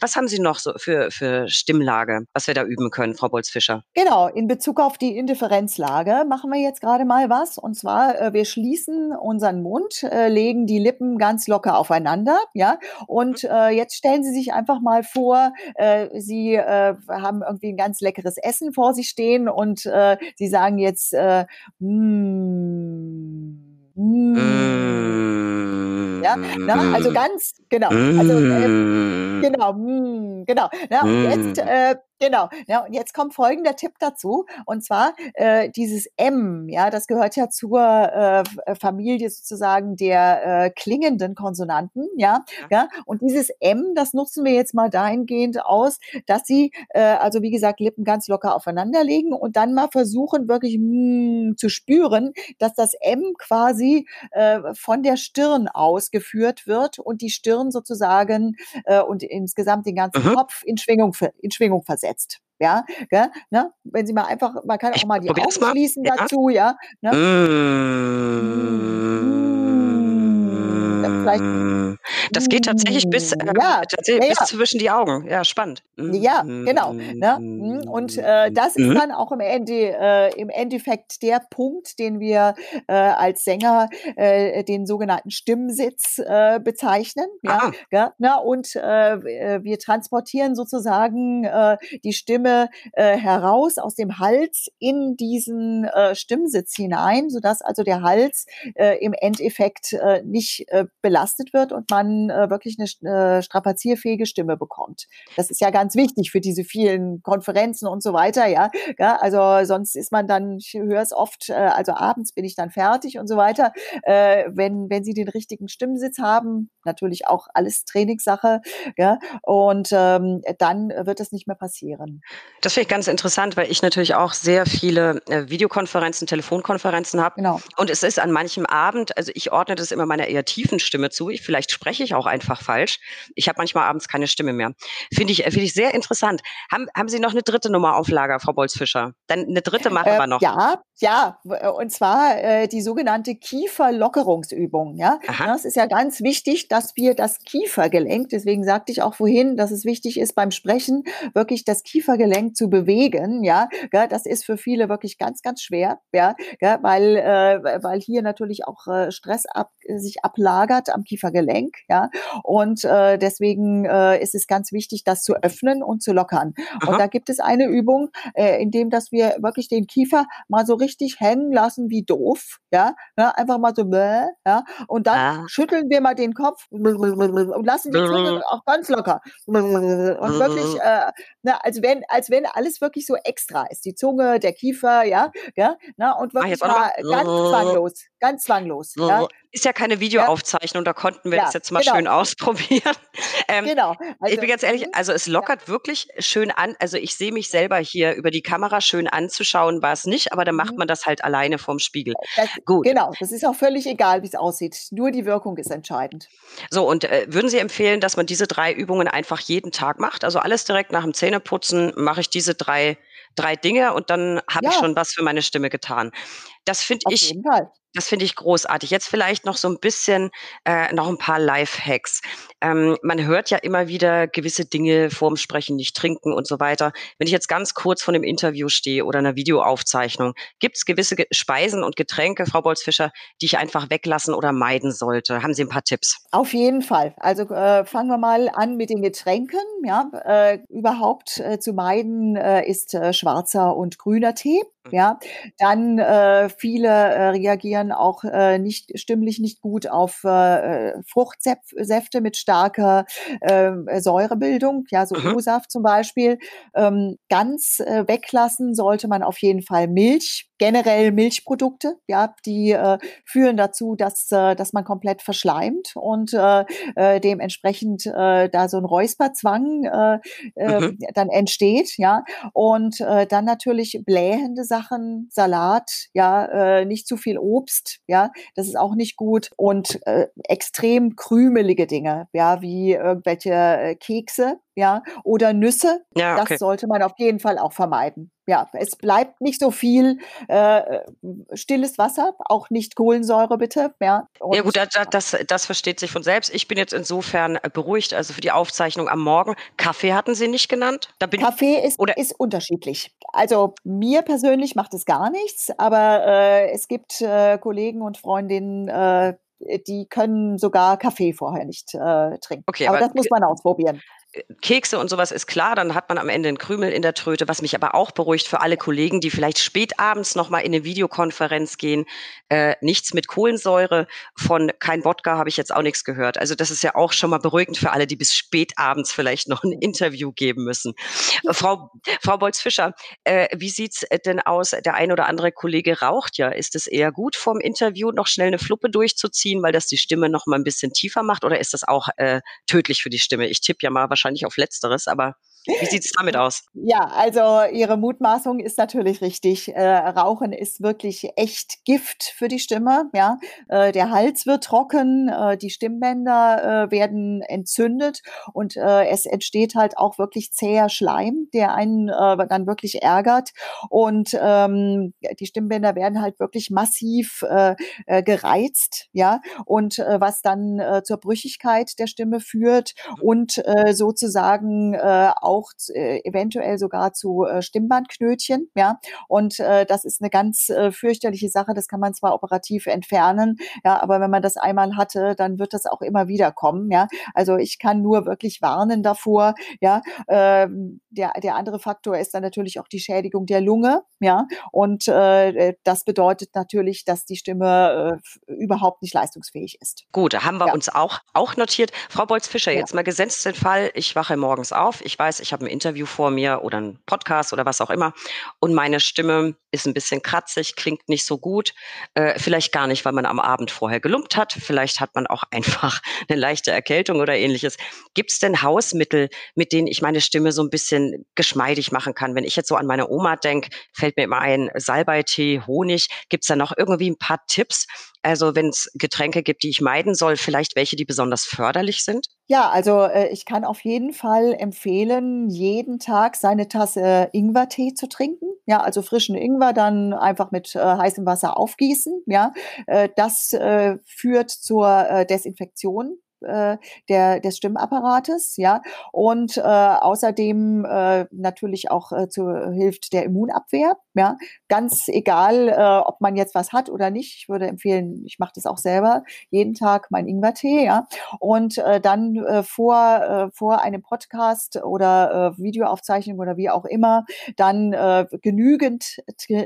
Was haben Sie noch so für, für Stimmlage, was wir da üben können, Frau Bolz-Fischer? Genau, in Bezug auf die Indifferenzlage machen wir jetzt gerade mal was. Und zwar, äh, wir schließen unseren Mund, äh, legen die Lippen ganz locker aufeinander, ja. Und mhm. äh, jetzt stellen Sie sich einfach mal vor, äh, Sie äh, haben irgendwie ein ganz leckeres Essen vor sich stehen und äh, Sie sagen jetzt, äh, mm, mm. mm. Ja, na, also ganz, genau. Also, äh, genau, mm, genau. Na, und jetzt äh, Genau. Ja, und jetzt kommt folgender Tipp dazu. Und zwar äh, dieses M, ja, das gehört ja zur äh, Familie sozusagen der äh, klingenden Konsonanten, ja, ja. Und dieses M, das nutzen wir jetzt mal dahingehend aus, dass sie, äh, also wie gesagt, Lippen ganz locker aufeinander legen und dann mal versuchen, wirklich mh, zu spüren, dass das M quasi äh, von der Stirn ausgeführt wird und die Stirn sozusagen äh, und insgesamt den ganzen mhm. Kopf in Schwingung, in Schwingung versetzt setzt. Ja, gell, ne? wenn Sie mal einfach, man kann auch mal die Augen schließen ja. dazu, ja. Ne? Mmh. Vielleicht das geht tatsächlich bis, äh, ja, tatsächlich ja, ja. bis zwischen die Augen. Ja, spannend. Ja, genau. Ne? Mhm, und äh, das ist mhm. dann auch im, Ende, äh, im Endeffekt der Punkt, den wir äh, als Sänger äh, den sogenannten Stimmsitz äh, bezeichnen. Ja, ja, ne? Und äh, wir transportieren sozusagen äh, die Stimme äh, heraus aus dem Hals in diesen äh, Stimmsitz hinein, sodass also der Hals äh, im Endeffekt äh, nicht äh, belastet wird und man äh, wirklich eine äh, strapazierfähige Stimme bekommt. Das ist ja ganz wichtig für diese vielen Konferenzen und so weiter, ja. ja also sonst ist man dann, ich höre es oft, äh, also abends bin ich dann fertig und so weiter. Äh, wenn, wenn Sie den richtigen Stimmensitz haben, natürlich auch alles Trainingssache, ja, und ähm, dann wird das nicht mehr passieren. Das finde ich ganz interessant, weil ich natürlich auch sehr viele äh, Videokonferenzen, Telefonkonferenzen habe. Genau. Und es ist an manchem Abend, also ich ordne das immer meiner eher tiefen Stimme zu. Ich, vielleicht spreche ich auch einfach falsch. Ich habe manchmal abends keine Stimme mehr. Finde ich, finde ich sehr interessant. Haben, haben Sie noch eine dritte Nummer auf Lager, Frau Bolzfischer? Dann eine dritte machen äh, wir noch. Ja, ja, und zwar äh, die sogenannte Kieferlockerungsübung. Ja, Aha. das ist ja ganz wichtig, dass wir das Kiefergelenk, deswegen sagte ich auch vorhin, dass es wichtig ist beim Sprechen wirklich das Kiefergelenk zu bewegen. Ja, ja das ist für viele wirklich ganz, ganz schwer. Ja, ja weil äh, weil hier natürlich auch äh, Stress ab, sich ablagert am Kiefergelenk. Ja, und äh, deswegen äh, ist es ganz wichtig, das zu öffnen und zu lockern. Aha. Und da gibt es eine Übung, äh, in dem, dass wir wirklich den Kiefer mal so richtig hängen lassen wie doof, ja, ja einfach mal so, ja, und dann ah. schütteln wir mal den Kopf und lassen die Zunge auch ganz locker und wirklich, äh, na, als wenn, als wenn alles wirklich so extra ist, die Zunge, der Kiefer, ja, ja, na, und ah, wirklich mal ganz zwanglos, ganz zwanglos, ja. Ist ja keine Videoaufzeichnung, da konnten wir ja, das jetzt mal genau. schön ausprobieren. Ähm, genau. Also, ich bin ganz ehrlich, mhm. also es lockert ja. wirklich schön an. Also ich sehe mich selber hier über die Kamera schön anzuschauen, war es nicht, aber dann macht mhm. man das halt alleine vorm Spiegel. Das, Gut. Genau, das ist auch völlig egal, wie es aussieht. Nur die Wirkung ist entscheidend. So, und äh, würden Sie empfehlen, dass man diese drei Übungen einfach jeden Tag macht? Also alles direkt nach dem Zähneputzen mache ich diese drei, drei Dinge und dann habe ja. ich schon was für meine Stimme getan. Das finde ich. Das finde ich großartig. Jetzt vielleicht noch so ein bisschen, äh, noch ein paar Life-Hacks. Ähm, man hört ja immer wieder gewisse Dinge vorm Sprechen nicht trinken und so weiter. Wenn ich jetzt ganz kurz von einem Interview stehe oder einer Videoaufzeichnung, gibt es gewisse Speisen und Getränke, Frau Bolzfischer, die ich einfach weglassen oder meiden sollte? Haben Sie ein paar Tipps? Auf jeden Fall. Also äh, fangen wir mal an mit den Getränken. Ja, äh, überhaupt äh, zu meiden äh, ist äh, schwarzer und grüner Tee. Mhm. Ja, dann äh, viele äh, reagieren auch äh, nicht stimmlich nicht gut auf äh, Fruchtsäfte mit starker äh, Säurebildung, ja, so mhm. O-Saft zum Beispiel. Ähm, ganz äh, weglassen sollte man auf jeden Fall Milch generell Milchprodukte, ja, die äh, führen dazu, dass, äh, dass man komplett verschleimt und äh, äh, dementsprechend äh, da so ein Räusperzwang äh, äh, mhm. dann entsteht, ja. Und äh, dann natürlich blähende Sachen Sachen, Salat, ja, äh, nicht zu viel Obst, ja, das ist auch nicht gut und äh, extrem krümelige Dinge, ja, wie irgendwelche äh, Kekse, ja, oder Nüsse. Ja, okay. Das sollte man auf jeden Fall auch vermeiden. Ja, es bleibt nicht so viel äh, stilles Wasser, auch nicht Kohlensäure bitte. Ja, ja gut, das, das, das versteht sich von selbst. Ich bin jetzt insofern beruhigt, also für die Aufzeichnung am Morgen. Kaffee hatten Sie nicht genannt? Kaffee ist, oder ist unterschiedlich. Also mir persönlich macht es gar nichts, aber äh, es gibt äh, Kollegen und Freundinnen, äh, die können sogar Kaffee vorher nicht äh, trinken. Okay, aber, aber das muss man ausprobieren. Kekse und sowas ist klar, dann hat man am Ende einen Krümel in der Tröte, was mich aber auch beruhigt für alle Kollegen, die vielleicht spät abends nochmal in eine Videokonferenz gehen. Äh, nichts mit Kohlensäure, von kein Wodka habe ich jetzt auch nichts gehört. Also das ist ja auch schon mal beruhigend für alle, die bis spät abends vielleicht noch ein Interview geben müssen. Äh, Frau, Frau Bolz-Fischer, äh, wie sieht's denn aus? Der ein oder andere Kollege raucht ja. Ist es eher gut, vorm Interview noch schnell eine Fluppe durchzuziehen, weil das die Stimme noch mal ein bisschen tiefer macht oder ist das auch äh, tödlich für die Stimme? Ich tippe ja mal wahrscheinlich wahrscheinlich auf Letzteres, aber wie sieht es damit aus? Ja, also Ihre Mutmaßung ist natürlich richtig. Äh, Rauchen ist wirklich echt Gift für die Stimme. Ja, äh, der Hals wird trocken, äh, die Stimmbänder äh, werden entzündet und äh, es entsteht halt auch wirklich zäher Schleim, der einen äh, dann wirklich ärgert und ähm, die Stimmbänder werden halt wirklich massiv gereizt. Ja, und was dann zur Brüchigkeit der Stimme führt und sozusagen auch auch äh, eventuell sogar zu äh, Stimmbandknötchen, ja. Und äh, das ist eine ganz äh, fürchterliche Sache. Das kann man zwar operativ entfernen, ja, aber wenn man das einmal hatte, dann wird das auch immer wieder kommen, ja. Also ich kann nur wirklich warnen davor, ja. Ähm, der, der andere Faktor ist dann natürlich auch die Schädigung der Lunge, ja. Und äh, das bedeutet natürlich, dass die Stimme äh, überhaupt nicht leistungsfähig ist. Gut, da haben wir ja. uns auch, auch notiert. Frau Bolz-Fischer, ja. jetzt mal gesetzt den Fall, ich wache morgens auf, ich weiß, ich habe ein Interview vor mir oder ein Podcast oder was auch immer und meine Stimme ist ein bisschen kratzig, klingt nicht so gut. Äh, vielleicht gar nicht, weil man am Abend vorher gelumpt hat. Vielleicht hat man auch einfach eine leichte Erkältung oder ähnliches. Gibt es denn Hausmittel, mit denen ich meine Stimme so ein bisschen geschmeidig machen kann? Wenn ich jetzt so an meine Oma denke, fällt mir immer ein Salbeitee, Honig. Gibt es da noch irgendwie ein paar Tipps? Also wenn es Getränke gibt, die ich meiden soll, vielleicht welche, die besonders förderlich sind? Ja, also äh, ich kann auf jeden Fall empfehlen, jeden Tag seine Tasse Ingwertee zu trinken. Ja, also frischen Ingwer dann einfach mit äh, heißem Wasser aufgießen. Ja, äh, das äh, führt zur äh, Desinfektion äh, der, des Stimmapparates, ja, und äh, außerdem äh, natürlich auch äh, zu, hilft der Immunabwehr, ja, ganz egal, äh, ob man jetzt was hat oder nicht. Ich würde empfehlen, ich mache das auch selber, jeden Tag mein Ingwertee, ja, und äh, dann äh, vor, äh, vor einem Podcast oder äh, Videoaufzeichnung oder wie auch immer, dann äh, genügend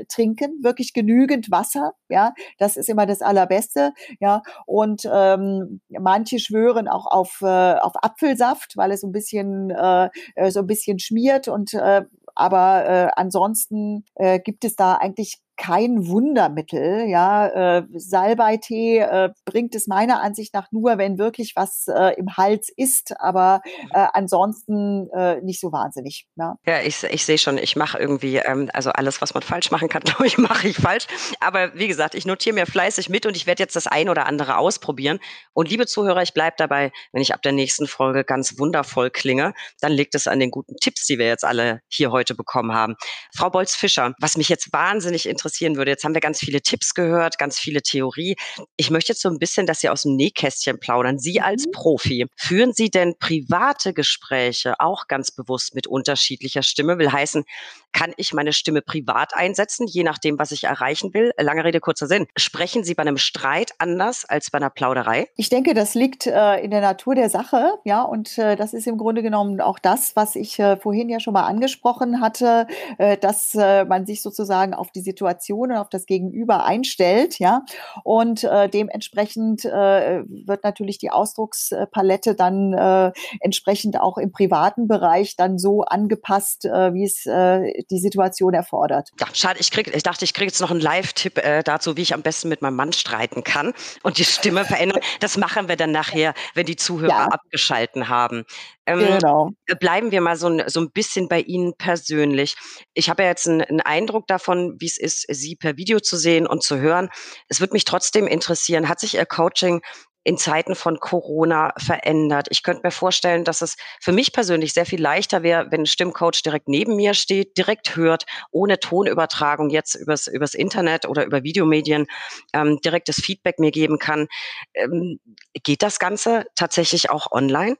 trinken, wirklich genügend Wasser, ja, das ist immer das Allerbeste, ja, und ähm, manche schwören schwören auch auf, äh, auf Apfelsaft, weil es so ein bisschen, äh, äh, so ein bisschen schmiert und äh, aber äh, ansonsten äh, gibt es da eigentlich kein Wundermittel. Ja, äh, Salbeitee äh, bringt es meiner Ansicht nach nur, wenn wirklich was äh, im Hals ist, aber äh, ansonsten äh, nicht so wahnsinnig. Ja, ja ich, ich sehe schon, ich mache irgendwie, ähm, also alles, was man falsch machen kann, glaube ich, mache ich falsch. Aber wie gesagt, ich notiere mir fleißig mit und ich werde jetzt das ein oder andere ausprobieren. Und liebe Zuhörer, ich bleibe dabei, wenn ich ab der nächsten Folge ganz wundervoll klinge, dann liegt es an den guten Tipps, die wir jetzt alle hier heute bekommen haben. Frau Bolz-Fischer, was mich jetzt wahnsinnig interessiert, interessieren würde. Jetzt haben wir ganz viele Tipps gehört, ganz viele Theorie. Ich möchte jetzt so ein bisschen, dass Sie aus dem Nähkästchen plaudern. Sie als mhm. Profi, führen Sie denn private Gespräche auch ganz bewusst mit unterschiedlicher Stimme? Will heißen, kann ich meine Stimme privat einsetzen, je nachdem, was ich erreichen will? Lange Rede, kurzer Sinn. Sprechen Sie bei einem Streit anders als bei einer Plauderei? Ich denke, das liegt äh, in der Natur der Sache, ja, und äh, das ist im Grunde genommen auch das, was ich äh, vorhin ja schon mal angesprochen hatte, äh, dass äh, man sich sozusagen auf die Situation Situation und auf das Gegenüber einstellt, ja. Und äh, dementsprechend äh, wird natürlich die Ausdruckspalette dann äh, entsprechend auch im privaten Bereich dann so angepasst, äh, wie es äh, die Situation erfordert. Ja, schade, ich, krieg, ich dachte, ich kriege jetzt noch einen Live-Tipp äh, dazu, wie ich am besten mit meinem Mann streiten kann und die Stimme verändern. Das machen wir dann nachher, wenn die Zuhörer ja. abgeschalten haben. Ähm, genau. Bleiben wir mal so ein, so ein bisschen bei Ihnen persönlich. Ich habe ja jetzt einen, einen Eindruck davon, wie es ist, Sie per Video zu sehen und zu hören. Es würde mich trotzdem interessieren, hat sich Ihr Coaching in Zeiten von Corona verändert. Ich könnte mir vorstellen, dass es für mich persönlich sehr viel leichter wäre, wenn ein Stimmcoach direkt neben mir steht, direkt hört, ohne Tonübertragung jetzt übers, übers Internet oder über Videomedien ähm, direktes Feedback mir geben kann. Ähm, geht das Ganze tatsächlich auch online?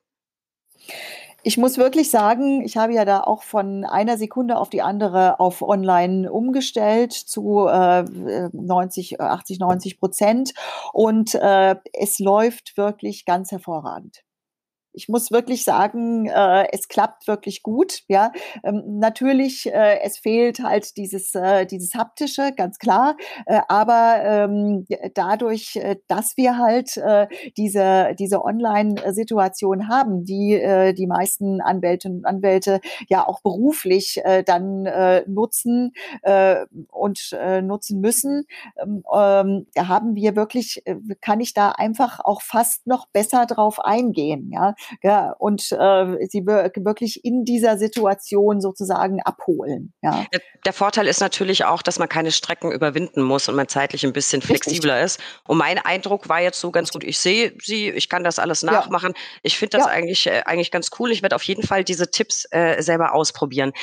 Ich muss wirklich sagen, ich habe ja da auch von einer Sekunde auf die andere auf online umgestellt zu äh, 90, 80, 90 Prozent. Und äh, es läuft wirklich ganz hervorragend ich muss wirklich sagen, äh, es klappt wirklich gut. Ja, ähm, natürlich, äh, es fehlt halt dieses äh, dieses haptische, ganz klar. Äh, aber ähm, dadurch, äh, dass wir halt äh, diese diese Online-Situation haben, die äh, die meisten Anwältinnen und Anwälte ja auch beruflich äh, dann äh, nutzen äh, und äh, nutzen müssen, ähm, ähm, haben wir wirklich, äh, kann ich da einfach auch fast noch besser drauf eingehen. Ja, ja, und äh, sie wirklich in dieser Situation sozusagen abholen. Ja. Der, Vorteil ist natürlich auch, dass man keine Strecken überwinden muss und man zeitlich ein bisschen flexibler Richtig. ist. Und mein Eindruck war jetzt so ganz gut, ich sehe sie, ich kann das alles nachmachen. Ja. Ich finde das ja. eigentlich, äh, eigentlich ganz cool. Ich werde auf jeden Fall diese Tipps äh, selber ausprobieren.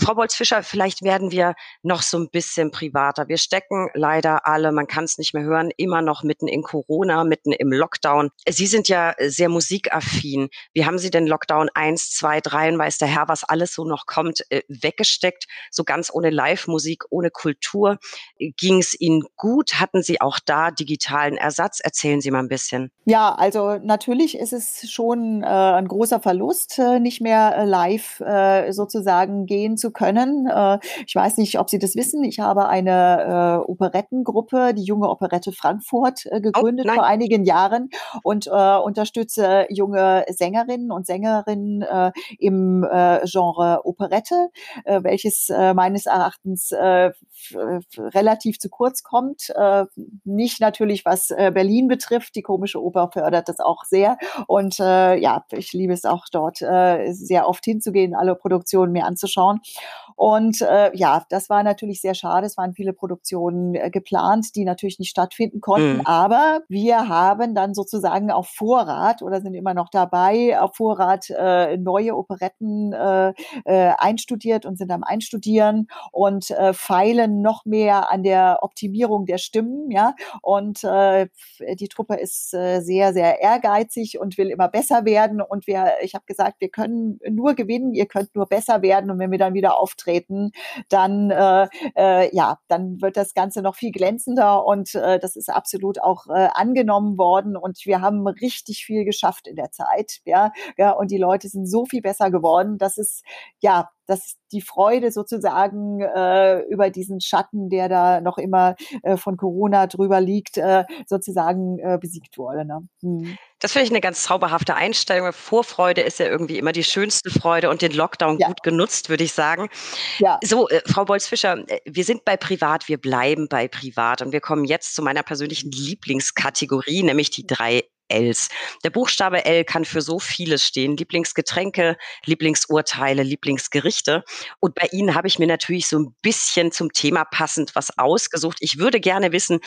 Frau Bolz-Fischer, vielleicht werden wir noch so ein bisschen privater. Wir stecken leider alle, man kann es nicht mehr hören, immer noch mitten in Corona, mitten im Lockdown. Sie sind ja sehr musikaffin. Wie haben Sie den Lockdown 1, 2, 3 und weiß der Herr, was alles so noch kommt, äh, weggesteckt? So ganz ohne Live-Musik, ohne Kultur. Ging es Ihnen gut? Hatten Sie auch da digitalen Ersatz? Erzählen Sie mal ein bisschen. Ja, also natürlich ist es schon äh, ein großer Verlust, äh, nicht mehr äh, live äh, sozusagen gehen zu können. Äh, ich weiß nicht, ob Sie das wissen. Ich habe eine Operettengruppe, die junge Operette Frankfurt, gegründet oh, vor einigen Jahren und unterstütze junge Sängerinnen und Sängerinnen äh, im äh, Genre Operette, äh, welches äh, meines Erachtens äh, relativ zu kurz kommt. Äh, nicht natürlich, was äh, Berlin betrifft. Die komische Oper fördert das auch sehr. Und äh, ja, ich liebe es auch dort äh, sehr oft hinzugehen, alle Produktionen mir anzuschauen. Und äh, ja, das war natürlich sehr schade. Es waren viele Produktionen äh, geplant, die natürlich nicht stattfinden konnten. Mhm. Aber wir haben dann sozusagen auf Vorrat oder sind immer noch dabei, auf Vorrat äh, neue Operetten äh, äh, einstudiert und sind am Einstudieren und äh, feilen noch mehr an der Optimierung der Stimmen. Ja, und äh, die Truppe ist äh, sehr, sehr ehrgeizig und will immer besser werden. Und wir, ich habe gesagt, wir können nur gewinnen, ihr könnt nur besser werden. Und wenn wir dann wieder auftreten, dann äh, äh, ja, dann wird das Ganze noch viel glänzender und äh, das ist absolut auch äh, angenommen worden und wir haben richtig viel geschafft in der Zeit, ja, ja und die Leute sind so viel besser geworden, dass es ja dass die Freude sozusagen äh, über diesen Schatten, der da noch immer äh, von Corona drüber liegt, äh, sozusagen äh, besiegt wurde. Ne? Hm. Das finde ich eine ganz zauberhafte Einstellung. Vorfreude ist ja irgendwie immer die schönste Freude und den Lockdown ja. gut genutzt, würde ich sagen. Ja. So, äh, Frau Bolz-Fischer, äh, wir sind bei Privat, wir bleiben bei Privat und wir kommen jetzt zu meiner persönlichen Lieblingskategorie, nämlich die drei Ls. Der Buchstabe L kann für so vieles stehen. Lieblingsgetränke, Lieblingsurteile, Lieblingsgerichte. Und bei Ihnen habe ich mir natürlich so ein bisschen zum Thema passend was ausgesucht. Ich würde gerne wissen,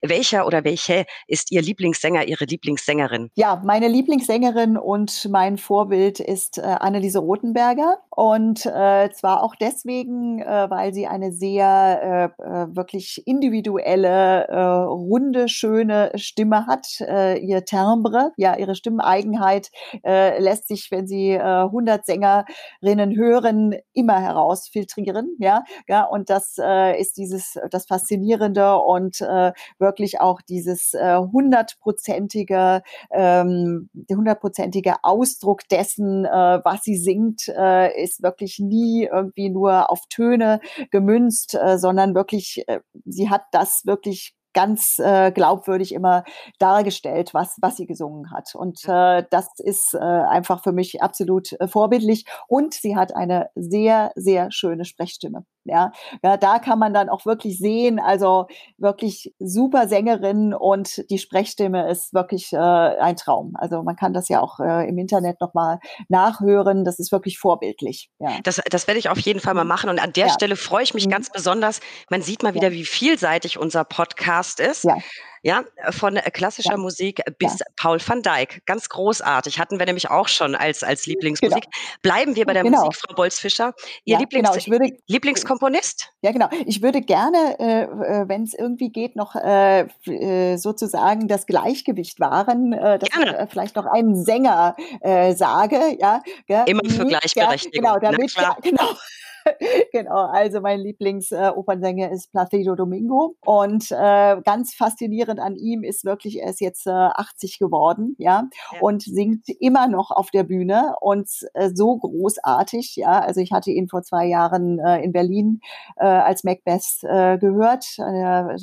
welcher oder welche ist Ihr Lieblingssänger, Ihre Lieblingssängerin? Ja, meine Lieblingssängerin und mein Vorbild ist äh, Anneliese Rothenberger. Und äh, zwar auch deswegen, äh, weil sie eine sehr äh, äh wirklich individuelle, äh, runde, schöne Stimme hat. Ihr Timbre, ja, ihre Stimmeigenheit äh, lässt sich, wenn Sie äh, 100 Sängerinnen hören, immer herausfiltrieren, ja, ja, und das äh, ist dieses, das Faszinierende und äh, wirklich auch dieses äh, hundertprozentige, ähm, hundertprozentige Ausdruck dessen, äh, was sie singt, äh, ist wirklich nie irgendwie nur auf Töne gemünzt, sondern wirklich, sie hat das wirklich ganz äh, glaubwürdig immer dargestellt, was, was sie gesungen hat. Und äh, das ist äh, einfach für mich absolut äh, vorbildlich. Und sie hat eine sehr, sehr schöne Sprechstimme. Ja, ja, da kann man dann auch wirklich sehen, also wirklich super Sängerin und die Sprechstimme ist wirklich äh, ein Traum. Also man kann das ja auch äh, im Internet nochmal nachhören. Das ist wirklich vorbildlich. Ja. Das, das werde ich auf jeden Fall mal mhm. machen. Und an der ja. Stelle freue ich mich mhm. ganz besonders. Man sieht mal wieder, wie vielseitig unser Podcast ist. Ja. Ja, von klassischer ja. Musik bis ja. Paul van Dijk. Ganz großartig. Hatten wir nämlich auch schon als, als Lieblingsmusik. Genau. Bleiben wir bei der genau. Musik, Frau Bolz-Fischer. Ihr ja, Lieblings genau. würde, Lieblingskomponist? Ja, genau. Ich würde gerne, äh, äh wenn es irgendwie geht, noch äh, äh, sozusagen das Gleichgewicht wahren, äh, dass gerne. ich äh, vielleicht noch einen Sänger äh, sage. Ja, Immer für Gleichberechtigung. Genau, damit, genau. genau, also mein Lieblingsopernsänger äh, ist Placido Domingo und äh, ganz faszinierend an ihm ist wirklich, er ist jetzt äh, 80 geworden, ja, ja, und singt immer noch auf der Bühne und äh, so großartig, ja, also ich hatte ihn vor zwei Jahren äh, in Berlin äh, als Macbeth gehört, äh,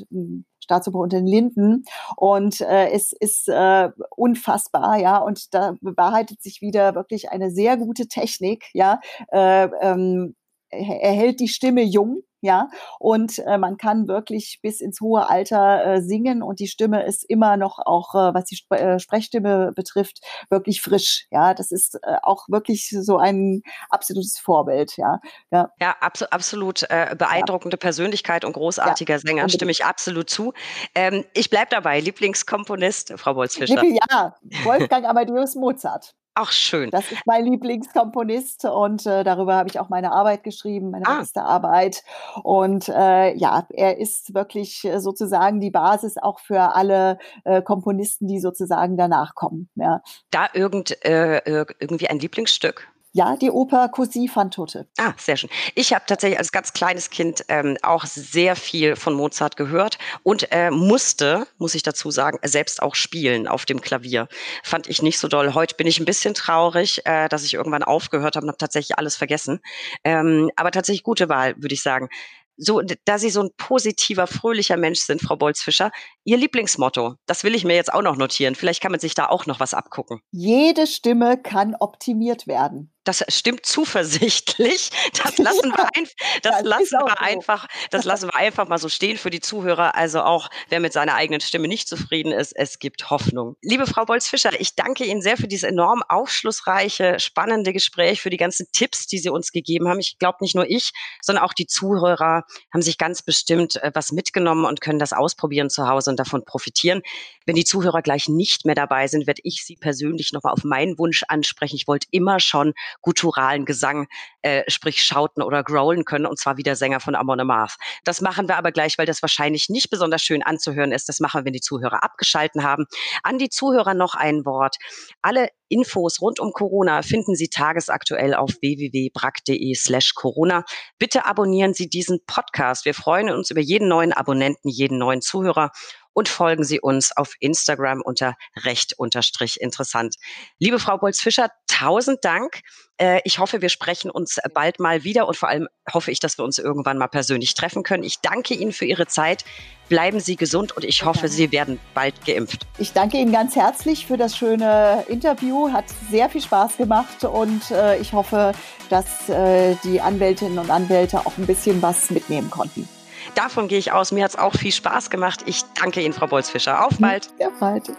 Staatsoper unter den Linden. Und äh, es ist äh, unfassbar, ja. Und da bewahrheitet sich wieder wirklich eine sehr gute Technik, ja. Äh, ähm, er hält die Stimme jung, ja, und äh, man kann wirklich bis ins hohe Alter äh, singen und die Stimme ist immer noch auch, äh, was die Sp äh, Sprechstimme betrifft, wirklich frisch, ja. Das ist äh, auch wirklich so ein absolutes Vorbild, ja. Ja, ja abso absolut äh, beeindruckende ja. Persönlichkeit und großartiger ja, Sänger, unbedingt. stimme ich absolut zu. Ähm, ich bleibe dabei, Lieblingskomponist, Frau Bolzfischer. Ja, Wolfgang Amadeus Mozart. Ach, schön. Das ist mein Lieblingskomponist und äh, darüber habe ich auch meine Arbeit geschrieben, meine ah. Arbeit. Und äh, ja, er ist wirklich äh, sozusagen die Basis auch für alle äh, Komponisten, die sozusagen danach kommen. Ja. Da irgend, äh, irgendwie ein Lieblingsstück? Ja, die Oper Così fan tutte. Ah, sehr schön. Ich habe tatsächlich als ganz kleines Kind ähm, auch sehr viel von Mozart gehört und äh, musste, muss ich dazu sagen, selbst auch spielen auf dem Klavier. Fand ich nicht so doll. Heute bin ich ein bisschen traurig, äh, dass ich irgendwann aufgehört habe und habe tatsächlich alles vergessen. Ähm, aber tatsächlich gute Wahl, würde ich sagen so, da Sie so ein positiver, fröhlicher Mensch sind, Frau Bolzfischer, Ihr Lieblingsmotto, das will ich mir jetzt auch noch notieren. Vielleicht kann man sich da auch noch was abgucken. Jede Stimme kann optimiert werden das stimmt zuversichtlich. Das lassen wir, ein, das das lassen wir so. einfach, das lassen wir einfach mal so stehen für die Zuhörer. Also auch wer mit seiner eigenen Stimme nicht zufrieden ist, es gibt Hoffnung. Liebe Frau Bolz-Fischer, ich danke Ihnen sehr für dieses enorm aufschlussreiche, spannende Gespräch, für die ganzen Tipps, die Sie uns gegeben haben. Ich glaube nicht nur ich, sondern auch die Zuhörer haben sich ganz bestimmt äh, was mitgenommen und können das ausprobieren zu Hause und davon profitieren. Wenn die Zuhörer gleich nicht mehr dabei sind, werde ich Sie persönlich nochmal auf meinen Wunsch ansprechen. Ich wollte immer schon gutturalen Gesang, äh, sprich Schauten oder Growlen können, und zwar wie der Sänger von Amon Amarth. Das machen wir aber gleich, weil das wahrscheinlich nicht besonders schön anzuhören ist. Das machen wir, wenn die Zuhörer abgeschalten haben. An die Zuhörer noch ein Wort. Alle Infos rund um Corona finden Sie tagesaktuell auf www.brack.de slash Corona. Bitte abonnieren Sie diesen Podcast. Wir freuen uns über jeden neuen Abonnenten, jeden neuen Zuhörer und folgen Sie uns auf Instagram unter recht unterstrich interessant. Liebe Frau Bolz-Fischer, tausend Dank. Äh, ich hoffe, wir sprechen uns bald mal wieder und vor allem hoffe ich, dass wir uns irgendwann mal persönlich treffen können. Ich danke Ihnen für Ihre Zeit. Bleiben Sie gesund und ich hoffe, Sie werden bald geimpft. Ich danke Ihnen ganz herzlich für das schöne Interview. Hat sehr viel Spaß gemacht und äh, ich hoffe, dass äh, die Anwältinnen und Anwälte auch ein bisschen was mitnehmen konnten. Davon gehe ich aus. Mir hat es auch viel Spaß gemacht. Ich danke Ihnen, Frau Bolzfischer. Auf bald. Ja, bald.